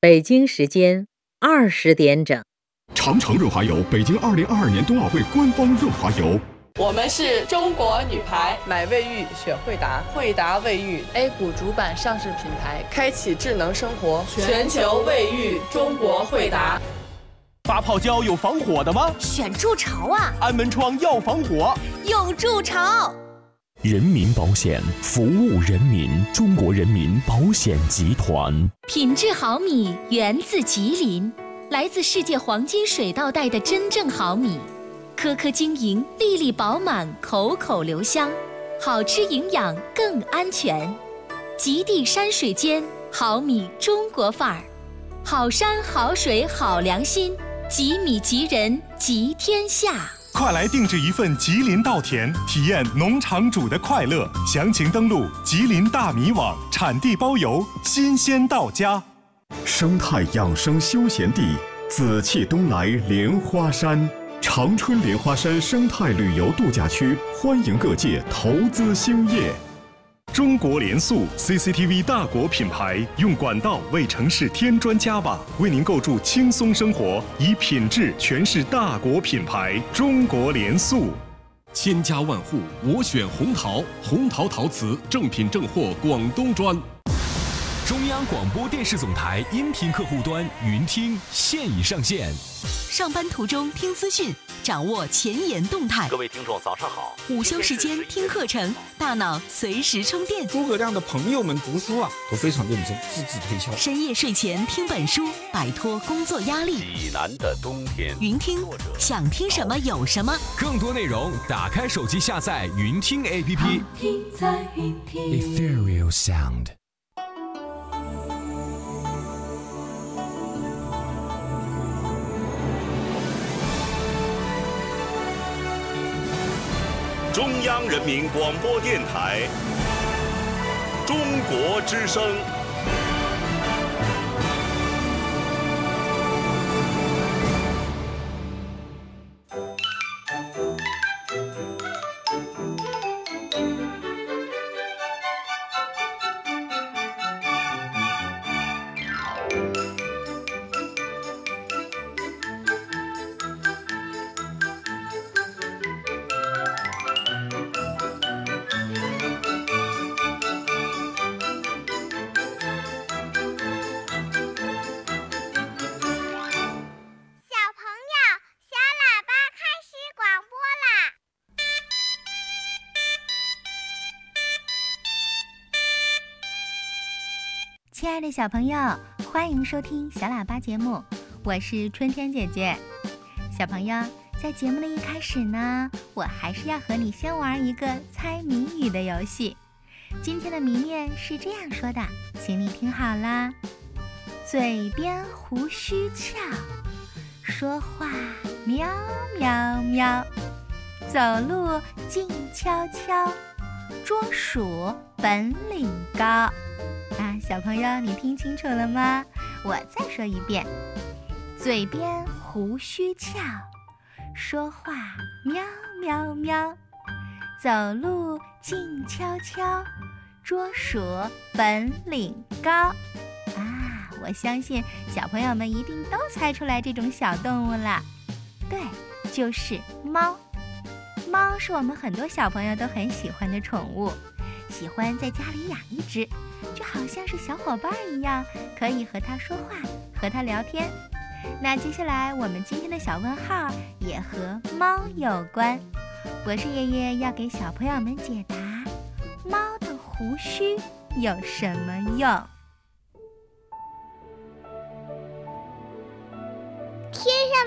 北京时间二十点整。长城润滑油，北京二零二二年冬奥会官方润滑油。我们是中国女排，买卫浴选惠达，惠达卫浴 A 股主板上市品牌，开启智能生活，全球卫浴中国惠达。发泡胶有防火的吗？选筑巢啊！安门窗要防火，用筑巢。人民保险服务人民，中国人民保险集团。品质好米源自吉林，来自世界黄金水稻带的真正好米。颗颗晶莹，粒粒饱满，口口留香，好吃营养更安全。极地山水间，好米中国范儿，好山好水好良心，吉米吉人吉天下。快来定制一份吉林稻田，体验农场主的快乐。详情登录吉林大米网，产地包邮，新鲜到家。生态养生休闲地，紫气东来莲花山。长春莲花山生态旅游度假区欢迎各界投资兴业。中国联塑 CCTV 大国品牌，用管道为城市添砖加瓦，为您构筑轻松生活，以品质诠释大国品牌。中国联塑，千家万户我选红陶，红陶陶瓷正品正货广东砖。中央广播电视总台音频客户端云听现已上线。上班途中听资讯，掌握前沿动态。各位听众，早上好。午休时间听课程，大脑随时充电。诸葛亮的朋友们读书啊，都非常认真，字字推敲。深夜睡前听本书，摆脱工作压力。济南的冬天。云听，想听什么有什么。更多内容，打开手机下载云听 APP。听在云听。Ethereal Sound。中央人民广播电台中国之声。亲爱的小朋友，欢迎收听小喇叭节目，我是春天姐姐。小朋友，在节目的一开始呢，我还是要和你先玩一个猜谜语的游戏。今天的谜面是这样说的，请你听好啦：嘴边胡须翘，说话喵喵喵，走路静悄悄，捉鼠本领高。啊，小朋友，你听清楚了吗？我再说一遍：嘴边胡须翘，说话喵喵喵，走路静悄悄，捉鼠本领高。啊，我相信小朋友们一定都猜出来这种小动物了。对，就是猫。猫是我们很多小朋友都很喜欢的宠物，喜欢在家里养一只。好像是小伙伴一样，可以和它说话，和它聊天。那接下来我们今天的小问号也和猫有关。博士爷爷要给小朋友们解答：猫的胡须有什么用？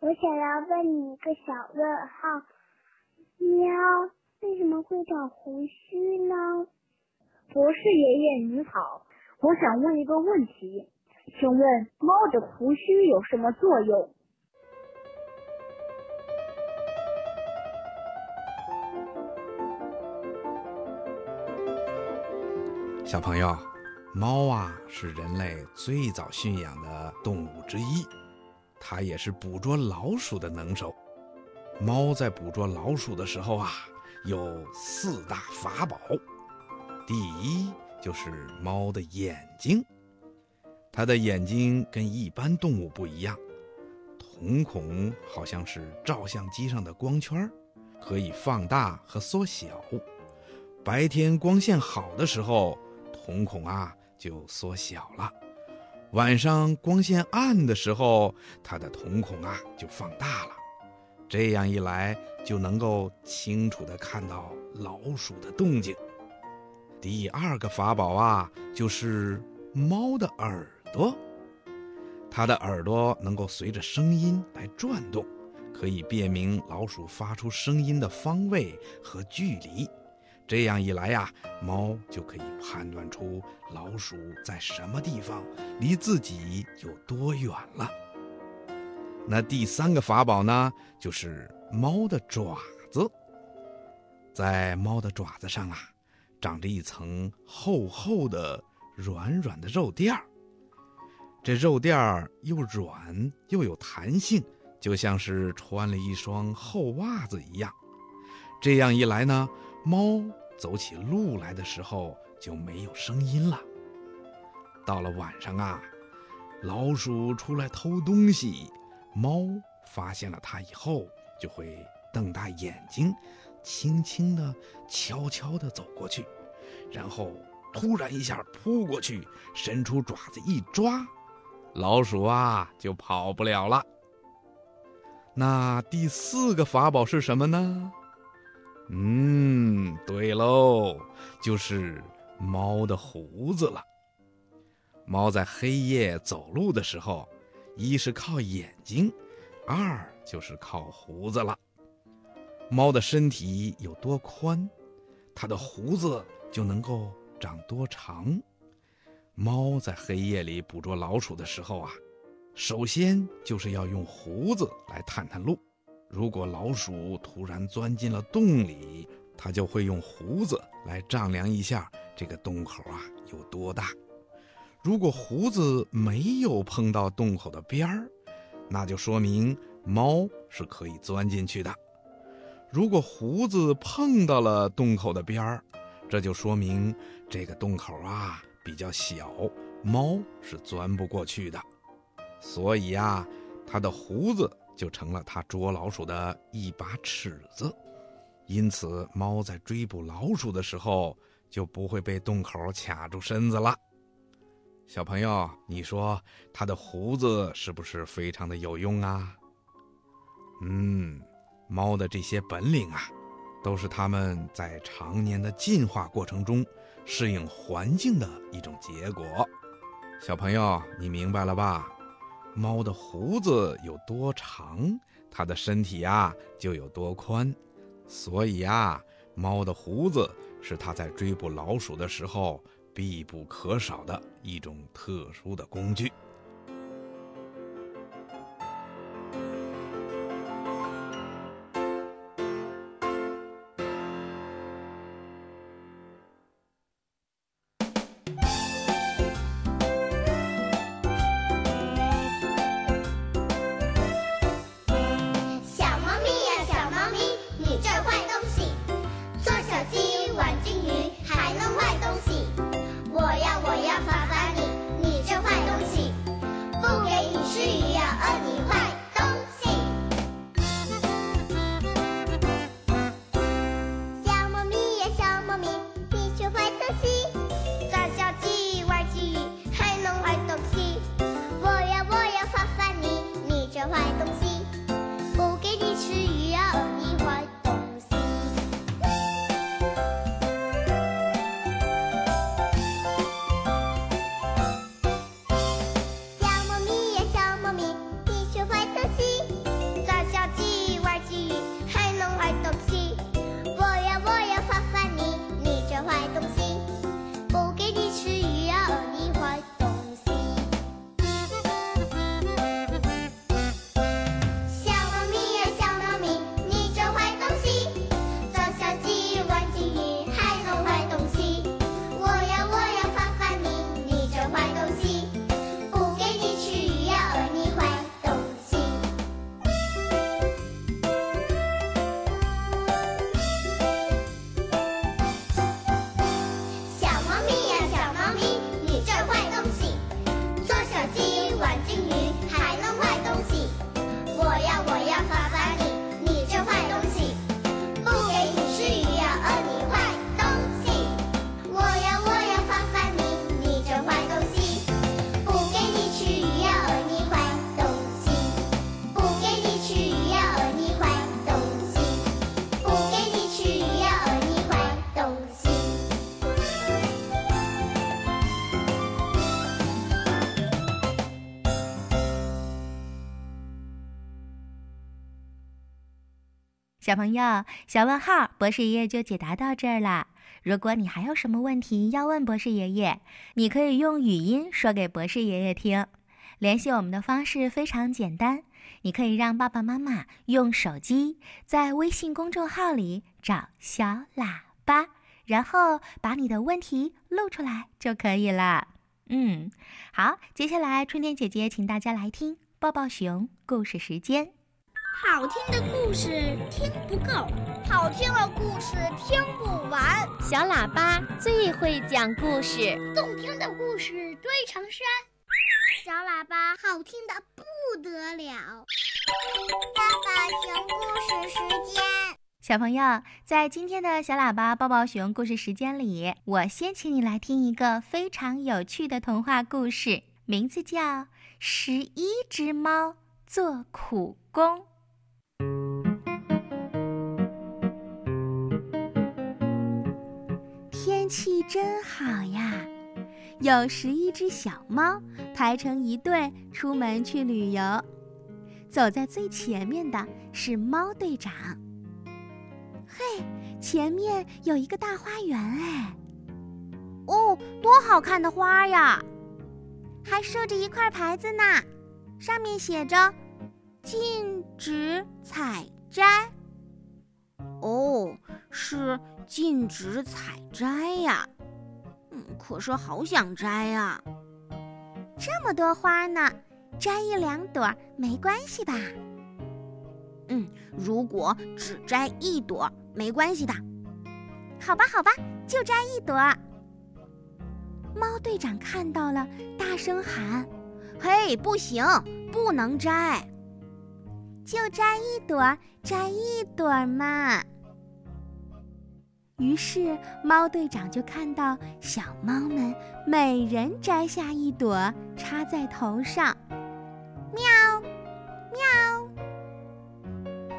我想要问你一个小问号。喵为什么会长胡须呢？博士爷爷你好我想问一个问题请问猫的胡须有什么作用？小朋友猫啊是人类最早驯养的动物之一它也是捕捉老鼠的能手。猫在捕捉老鼠的时候啊，有四大法宝。第一就是猫的眼睛，它的眼睛跟一般动物不一样，瞳孔好像是照相机上的光圈，可以放大和缩小。白天光线好的时候，瞳孔啊就缩小了；晚上光线暗的时候，它的瞳孔啊就放大了。这样一来，就能够清楚地看到老鼠的动静。第二个法宝啊，就是猫的耳朵。它的耳朵能够随着声音来转动，可以辨明老鼠发出声音的方位和距离。这样一来呀，猫就可以判断出老鼠在什么地方，离自己有多远了。那第三个法宝呢，就是猫的爪子。在猫的爪子上啊，长着一层厚厚的、软软的肉垫儿。这肉垫儿又软又有弹性，就像是穿了一双厚袜子一样。这样一来呢，猫走起路来的时候就没有声音了。到了晚上啊，老鼠出来偷东西。猫发现了它以后，就会瞪大眼睛，轻轻地、悄悄地走过去，然后突然一下扑过去，伸出爪子一抓，老鼠啊就跑不了了。那第四个法宝是什么呢？嗯，对喽，就是猫的胡子了。猫在黑夜走路的时候。一是靠眼睛，二就是靠胡子了。猫的身体有多宽，它的胡子就能够长多长。猫在黑夜里捕捉老鼠的时候啊，首先就是要用胡子来探探路。如果老鼠突然钻进了洞里，它就会用胡子来丈量一下这个洞口啊有多大。如果胡子没有碰到洞口的边儿，那就说明猫是可以钻进去的；如果胡子碰到了洞口的边儿，这就说明这个洞口啊比较小，猫是钻不过去的。所以啊，它的胡子就成了它捉老鼠的一把尺子。因此，猫在追捕老鼠的时候就不会被洞口卡住身子了。小朋友，你说它的胡子是不是非常的有用啊？嗯，猫的这些本领啊，都是它们在常年的进化过程中适应环境的一种结果。小朋友，你明白了吧？猫的胡子有多长，它的身体呀就有多宽。所以呀，猫的胡子是它在追捕老鼠的时候。必不可少的一种特殊的工具。小朋友，小问号，博士爷爷就解答到这儿了。如果你还有什么问题要问博士爷爷，你可以用语音说给博士爷爷听。联系我们的方式非常简单，你可以让爸爸妈妈用手机在微信公众号里找小喇叭，然后把你的问题录出来就可以了。嗯，好，接下来春天姐姐请大家来听抱抱熊故事时间。好听的故事听不够，好听的故事听不完。小喇叭最会讲故事，动听的故事堆成山。小喇叭好听的不得了。爸爸熊故事时间，小朋友，在今天的小喇叭抱抱熊故事时间里，我先请你来听一个非常有趣的童话故事，名字叫《十一只猫做苦工》。气真好呀，有十一只小猫排成一队出门去旅游。走在最前面的是猫队长。嘿，前面有一个大花园哎！哦，多好看的花呀！还竖着一块牌子呢，上面写着“禁止采摘”。哦，是。禁止采摘呀，嗯，可是好想摘呀。这么多花呢，摘一两朵没关系吧？嗯，如果只摘一朵没关系的。好吧，好吧，就摘一朵。猫队长看到了，大声喊：“嘿，不行，不能摘！就摘一朵，摘一朵嘛。”于是，猫队长就看到小猫们每人摘下一朵，插在头上。喵，喵。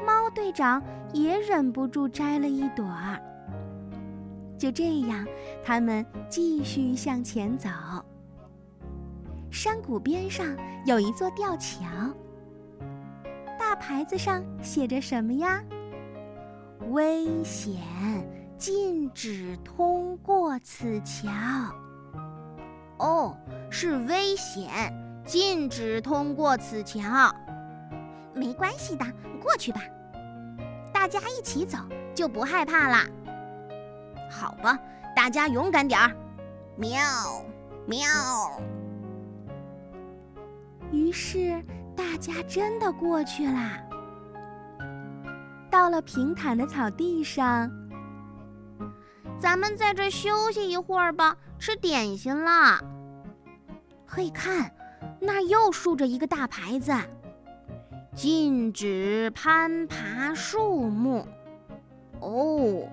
猫队长也忍不住摘了一朵。就这样，他们继续向前走。山谷边上有一座吊桥，大牌子上写着什么呀？危险。禁止通过此桥。哦，是危险，禁止通过此桥。没关系的，过去吧。大家一起走，就不害怕啦。好吧，大家勇敢点儿。喵，喵。于是大家真的过去啦。到了平坦的草地上。咱们在这休息一会儿吧，吃点心啦。嘿，看，那又竖着一个大牌子，禁止攀爬树木。哦，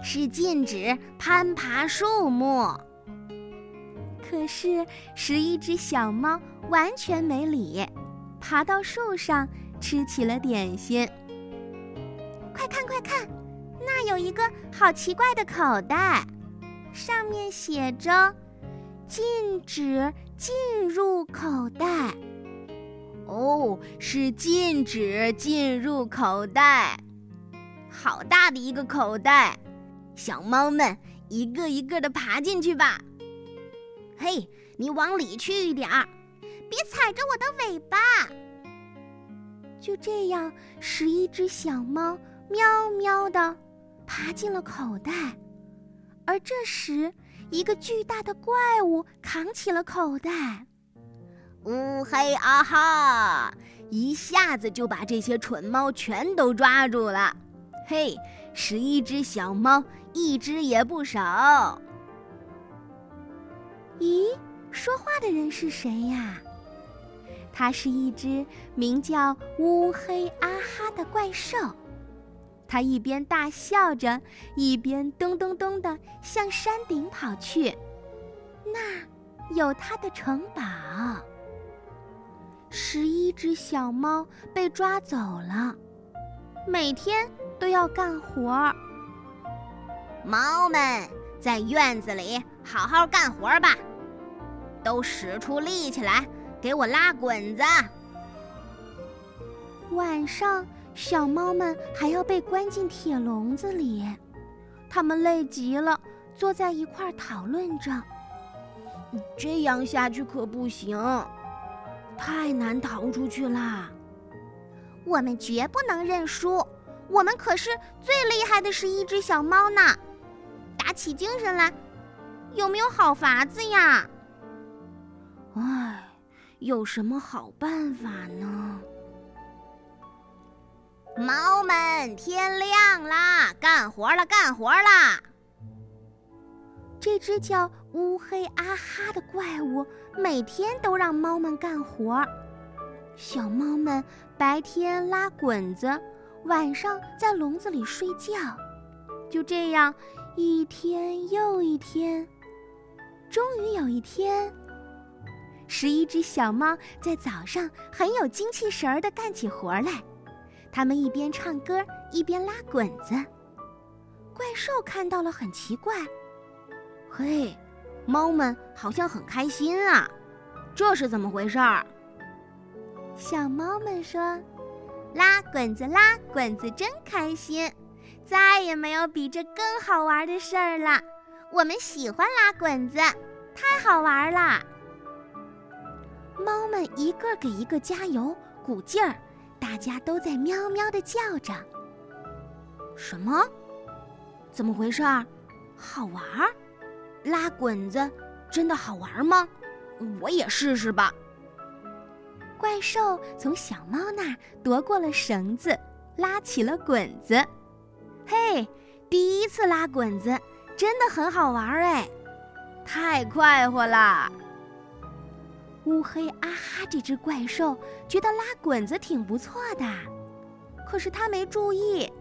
是禁止攀爬树木。可是十一只小猫完全没理，爬到树上吃起了点心。好奇怪的口袋，上面写着“禁止进入口袋”。哦，是禁止进入口袋。好大的一个口袋，小猫们一个一个的爬进去吧。嘿，你往里去一点儿，别踩着我的尾巴。就这样，十一只小猫喵喵的。爬进了口袋，而这时，一个巨大的怪物扛起了口袋。呜嘿啊哈！一下子就把这些蠢猫全都抓住了。嘿，十一只小猫，一只也不少。咦，说话的人是谁呀？它是一只名叫乌黑啊哈的怪兽。他一边大笑着，一边咚咚咚地向山顶跑去。那有他的城堡。十一只小猫被抓走了，每天都要干活儿。猫们在院子里好好干活吧，都使出力气来，给我拉滚子。晚上。小猫们还要被关进铁笼子里，它们累极了，坐在一块讨论着。这样下去可不行，太难逃出去啦！我们绝不能认输，我们可是最厉害的十一只小猫呢！打起精神来，有没有好法子呀？唉，有什么好办法呢？猫们，天亮啦，干活了，干活啦！这只叫乌黑阿哈的怪物每天都让猫们干活。小猫们白天拉滚子，晚上在笼子里睡觉。就这样，一天又一天。终于有一天，十一只小猫在早上很有精气神儿地干起活来。它们一边唱歌，一边拉滚子。怪兽看到了，很奇怪。嘿，猫们好像很开心啊，这是怎么回事儿？小猫们说：“拉滚子，拉滚子，真开心！再也没有比这更好玩的事儿了。我们喜欢拉滚子，太好玩了。”猫们一个给一个加油鼓劲儿，大家都在喵喵的叫着。什么？怎么回事儿？好玩儿？拉滚子真的好玩吗？我也试试吧。怪兽从小猫那儿夺过了绳子，拉起了滚子。嘿，第一次拉滚子，真的很好玩儿哎！太快活啦！乌黑啊哈这只怪兽觉得拉滚子挺不错的，可是他没注意，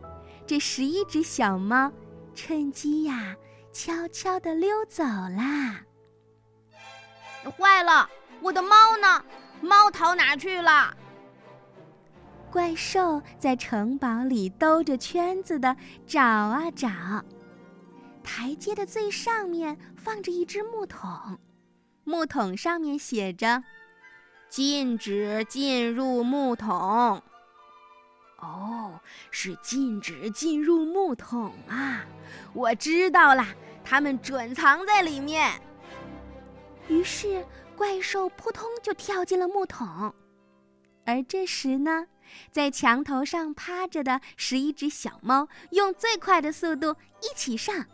这十一只小猫趁机呀。悄悄地溜走啦！坏了，我的猫呢？猫逃哪去了？怪兽在城堡里兜着圈子的找啊找。台阶的最上面放着一只木桶，木桶上面写着：“禁止进入木桶。”哦，是禁止进入木桶啊！我知道了，他们准藏在里面。于是怪兽扑通就跳进了木桶，而这时呢，在墙头上趴着的十一只小猫用最快的速度一起上。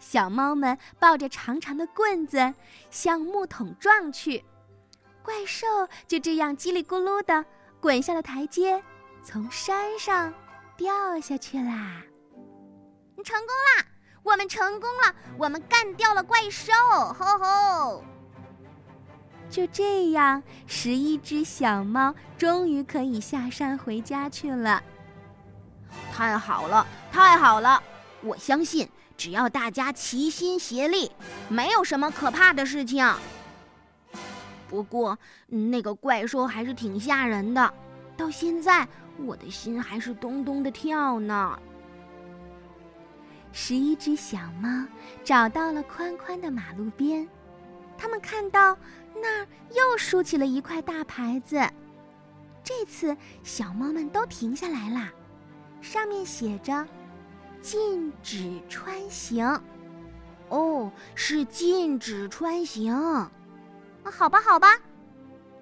小猫们抱着长长的棍子向木桶撞去，怪兽就这样叽里咕噜的滚下了台阶。从山上掉下去啦！成功啦！我们成功了！我们干掉了怪兽！吼吼！就这样，十一只小猫终于可以下山回家去了。太好了，太好了！我相信，只要大家齐心协力，没有什么可怕的事情。不过，那个怪兽还是挺吓人的，到现在。我的心还是咚咚的跳呢。十一只小猫找到了宽宽的马路边，它们看到那儿又竖起了一块大牌子。这次小猫们都停下来了，上面写着“禁止穿行”。哦，是禁止穿行。好吧，好吧。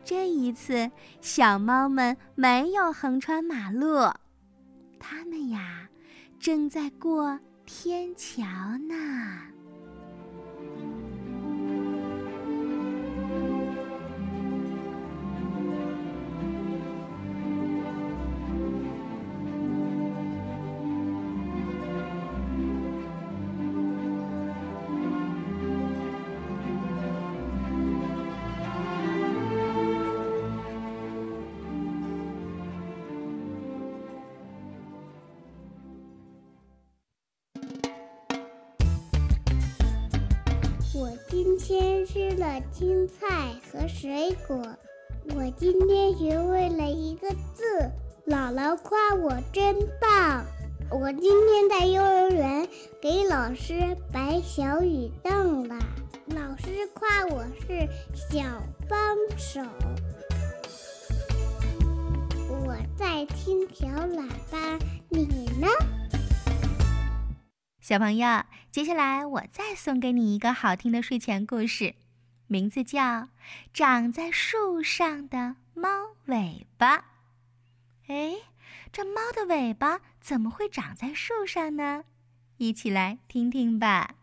这一次，小猫们没有横穿马路，它们呀，正在过天桥呢。了青菜和水果，我今天学会了一个字，姥姥夸我真棒。我今天在幼儿园给老师摆小雨凳了，老师夸我是小帮手。我。在听小喇叭，你呢？小朋友，接下来我再送给你一个好听的睡前故事，名字叫《长在树上的猫尾巴》。哎，这猫的尾巴怎么会长在树上呢？一起来听听吧。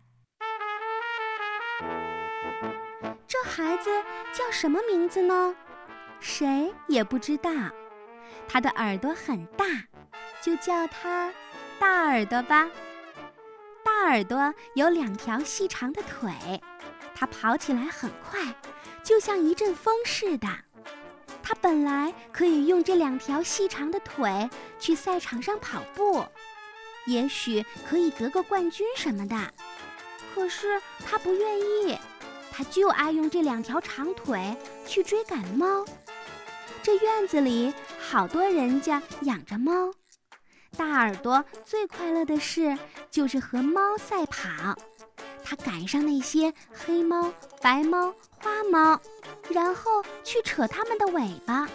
这孩子叫什么名字呢？谁也不知道。他的耳朵很大，就叫他大耳朵吧。大耳朵有两条细长的腿，它跑起来很快，就像一阵风似的。它本来可以用这两条细长的腿去赛场上跑步，也许可以得个冠军什么的。可是它不愿意，它就爱用这两条长腿去追赶猫。这院子里好多人家养着猫。大耳朵最快乐的事就是和猫赛跑，它赶上那些黑猫、白猫、花猫，然后去扯它们的尾巴。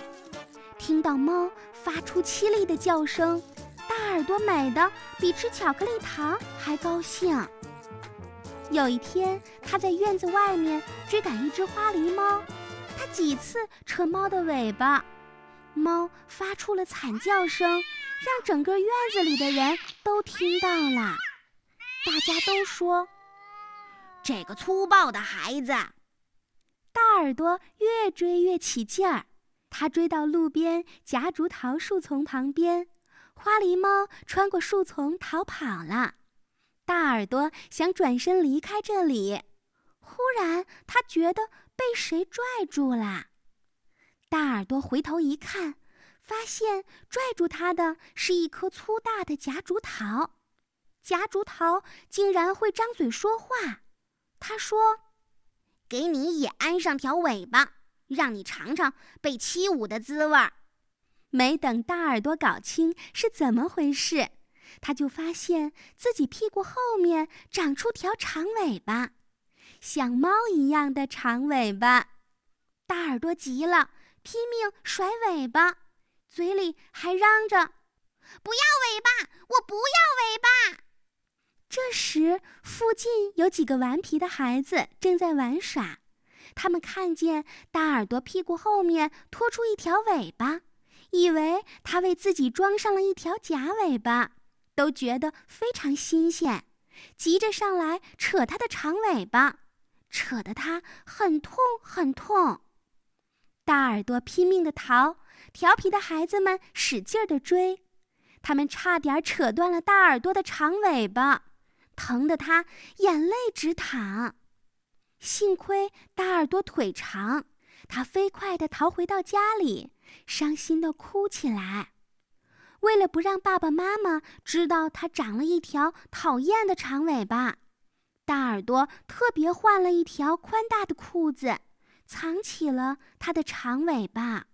听到猫发出凄厉的叫声，大耳朵美得比吃巧克力糖还高兴。有一天，他在院子外面追赶一只花狸猫，他几次扯猫的尾巴，猫发出了惨叫声。让整个院子里的人都听到了，大家都说：“这个粗暴的孩子。”大耳朵越追越起劲儿，他追到路边夹竹桃树丛旁边，花狸猫穿过树丛逃跑了。大耳朵想转身离开这里，忽然他觉得被谁拽住了。大耳朵回头一看。发现拽住他的是一颗粗大的夹竹桃，夹竹桃竟然会张嘴说话。他说：“给你也安上条尾巴，让你尝尝被欺侮的滋味儿。”没等大耳朵搞清是怎么回事，他就发现自己屁股后面长出条长尾巴，像猫一样的长尾巴。大耳朵急了，拼命甩尾巴。嘴里还嚷着：“不要尾巴，我不要尾巴。”这时，附近有几个顽皮的孩子正在玩耍，他们看见大耳朵屁股后面拖出一条尾巴，以为他为自己装上了一条假尾巴，都觉得非常新鲜，急着上来扯他的长尾巴，扯得他很痛很痛。大耳朵拼命的逃。调皮的孩子们使劲地追，他们差点扯断了大耳朵的长尾巴，疼得他眼泪直淌。幸亏大耳朵腿长，他飞快地逃回到家里，伤心地哭起来。为了不让爸爸妈妈知道他长了一条讨厌的长尾巴，大耳朵特别换了一条宽大的裤子，藏起了他的长尾巴。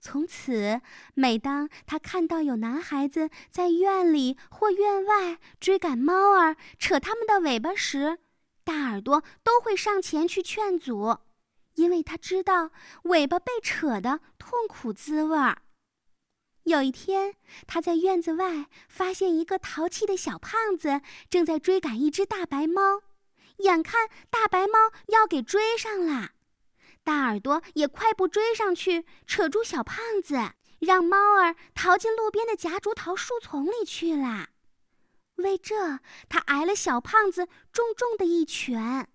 从此，每当他看到有男孩子在院里或院外追赶猫儿、扯他们的尾巴时，大耳朵都会上前去劝阻，因为他知道尾巴被扯的痛苦滋味儿。有一天，他在院子外发现一个淘气的小胖子正在追赶一只大白猫，眼看大白猫要给追上了。大耳朵也快步追上去，扯住小胖子，让猫儿逃进路边的夹竹桃树丛里去了。为这，他挨了小胖子重重的一拳。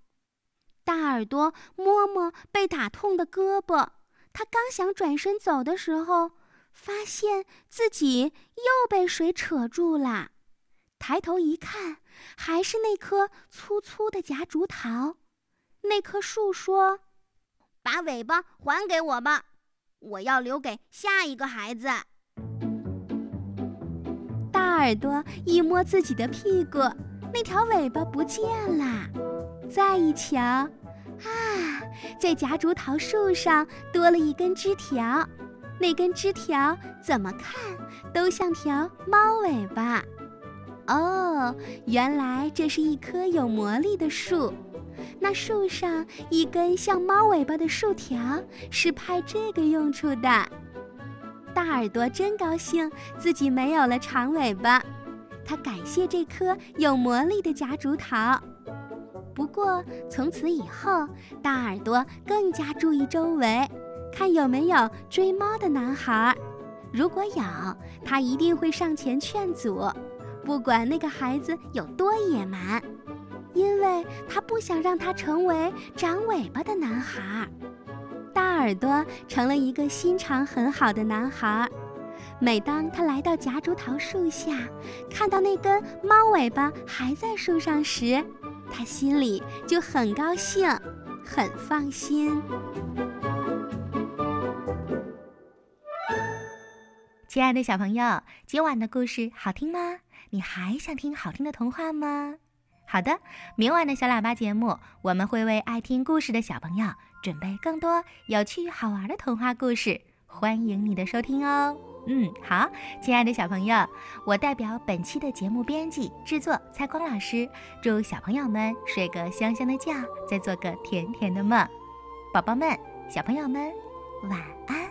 大耳朵摸摸被打痛的胳膊，他刚想转身走的时候，发现自己又被谁扯住了。抬头一看，还是那棵粗粗的夹竹桃。那棵树说。把尾巴还给我吧，我要留给下一个孩子。大耳朵一摸自己的屁股，那条尾巴不见了。再一瞧，啊，在夹竹桃树上多了一根枝条，那根枝条怎么看都像条猫尾巴。哦，原来这是一棵有魔力的树。那树上一根像猫尾巴的树条是派这个用处的。大耳朵真高兴，自己没有了长尾巴。他感谢这颗有魔力的夹竹桃。不过从此以后，大耳朵更加注意周围，看有没有追猫的男孩。如果有，他一定会上前劝阻，不管那个孩子有多野蛮，因为他不想让他成为长尾巴的男孩。大耳朵成了一个心肠很好的男孩。每当他来到夹竹桃树下，看到那根猫尾巴还在树上时，他心里就很高兴，很放心。亲爱的小朋友，今晚的故事好听吗？你还想听好听的童话吗？好的，明晚的小喇叭节目，我们会为爱听故事的小朋友准备更多有趣好玩的童话故事，欢迎你的收听哦。嗯，好，亲爱的小朋友，我代表本期的节目编辑制作蔡光老师，祝小朋友们睡个香香的觉，再做个甜甜的梦。宝宝们、小朋友们，晚安。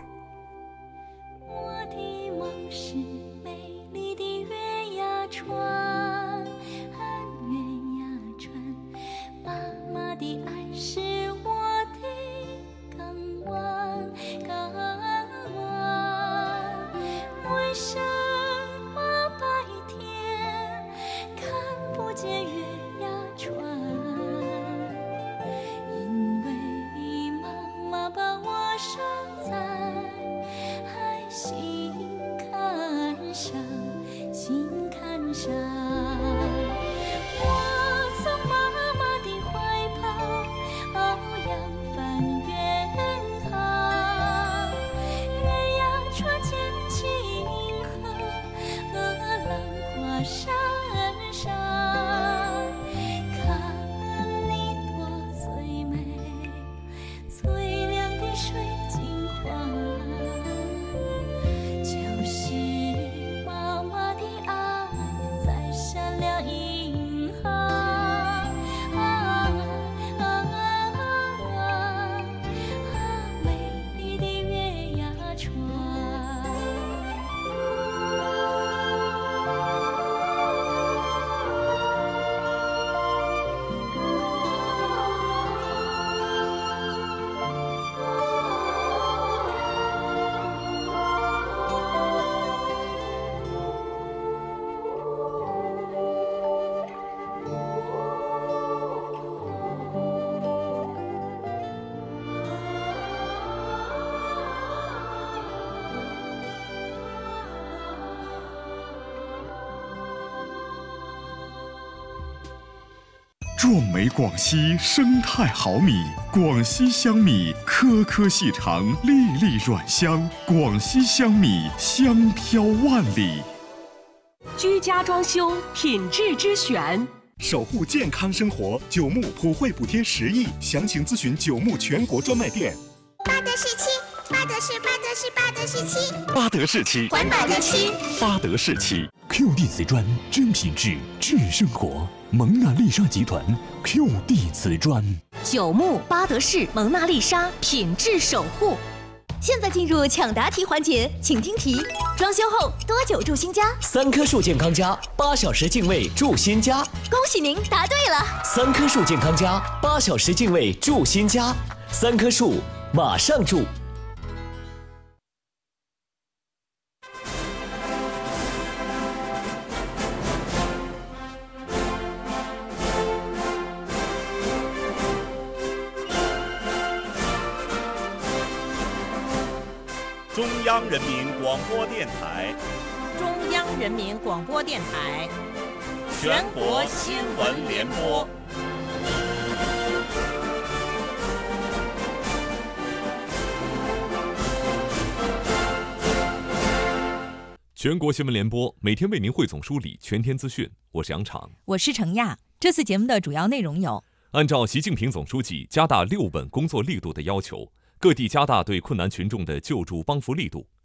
壮美广西生态好米，广西香米颗颗细长，粒粒软香。广西香米香飘万里。居家装修品质之选，守护健康生活，九牧普惠补贴十亿，详情咨询九牧全国专卖店。巴德士漆，巴德士，巴德士，巴德士漆，巴德士漆，环保的漆。巴德士漆。QD 瓷砖真品质智生活，蒙娜丽莎集团 QD 瓷砖。九牧巴德士蒙娜丽莎品质守护。现在进入抢答题环节，请听题：装修后多久住新家？三棵树健康家，八小时净位住新家。恭喜您答对了！三棵树健康家，八小时净位住新家。三棵树，马上住。央人民广播电台，中央人民广播电台，全国新闻联播。全国新闻联播每天为您汇总梳理全天资讯，我是杨昶，我是程亚。这次节目的主要内容有：按照习近平总书记加大六稳工作力度的要求，各地加大对困难群众的救助帮扶力度。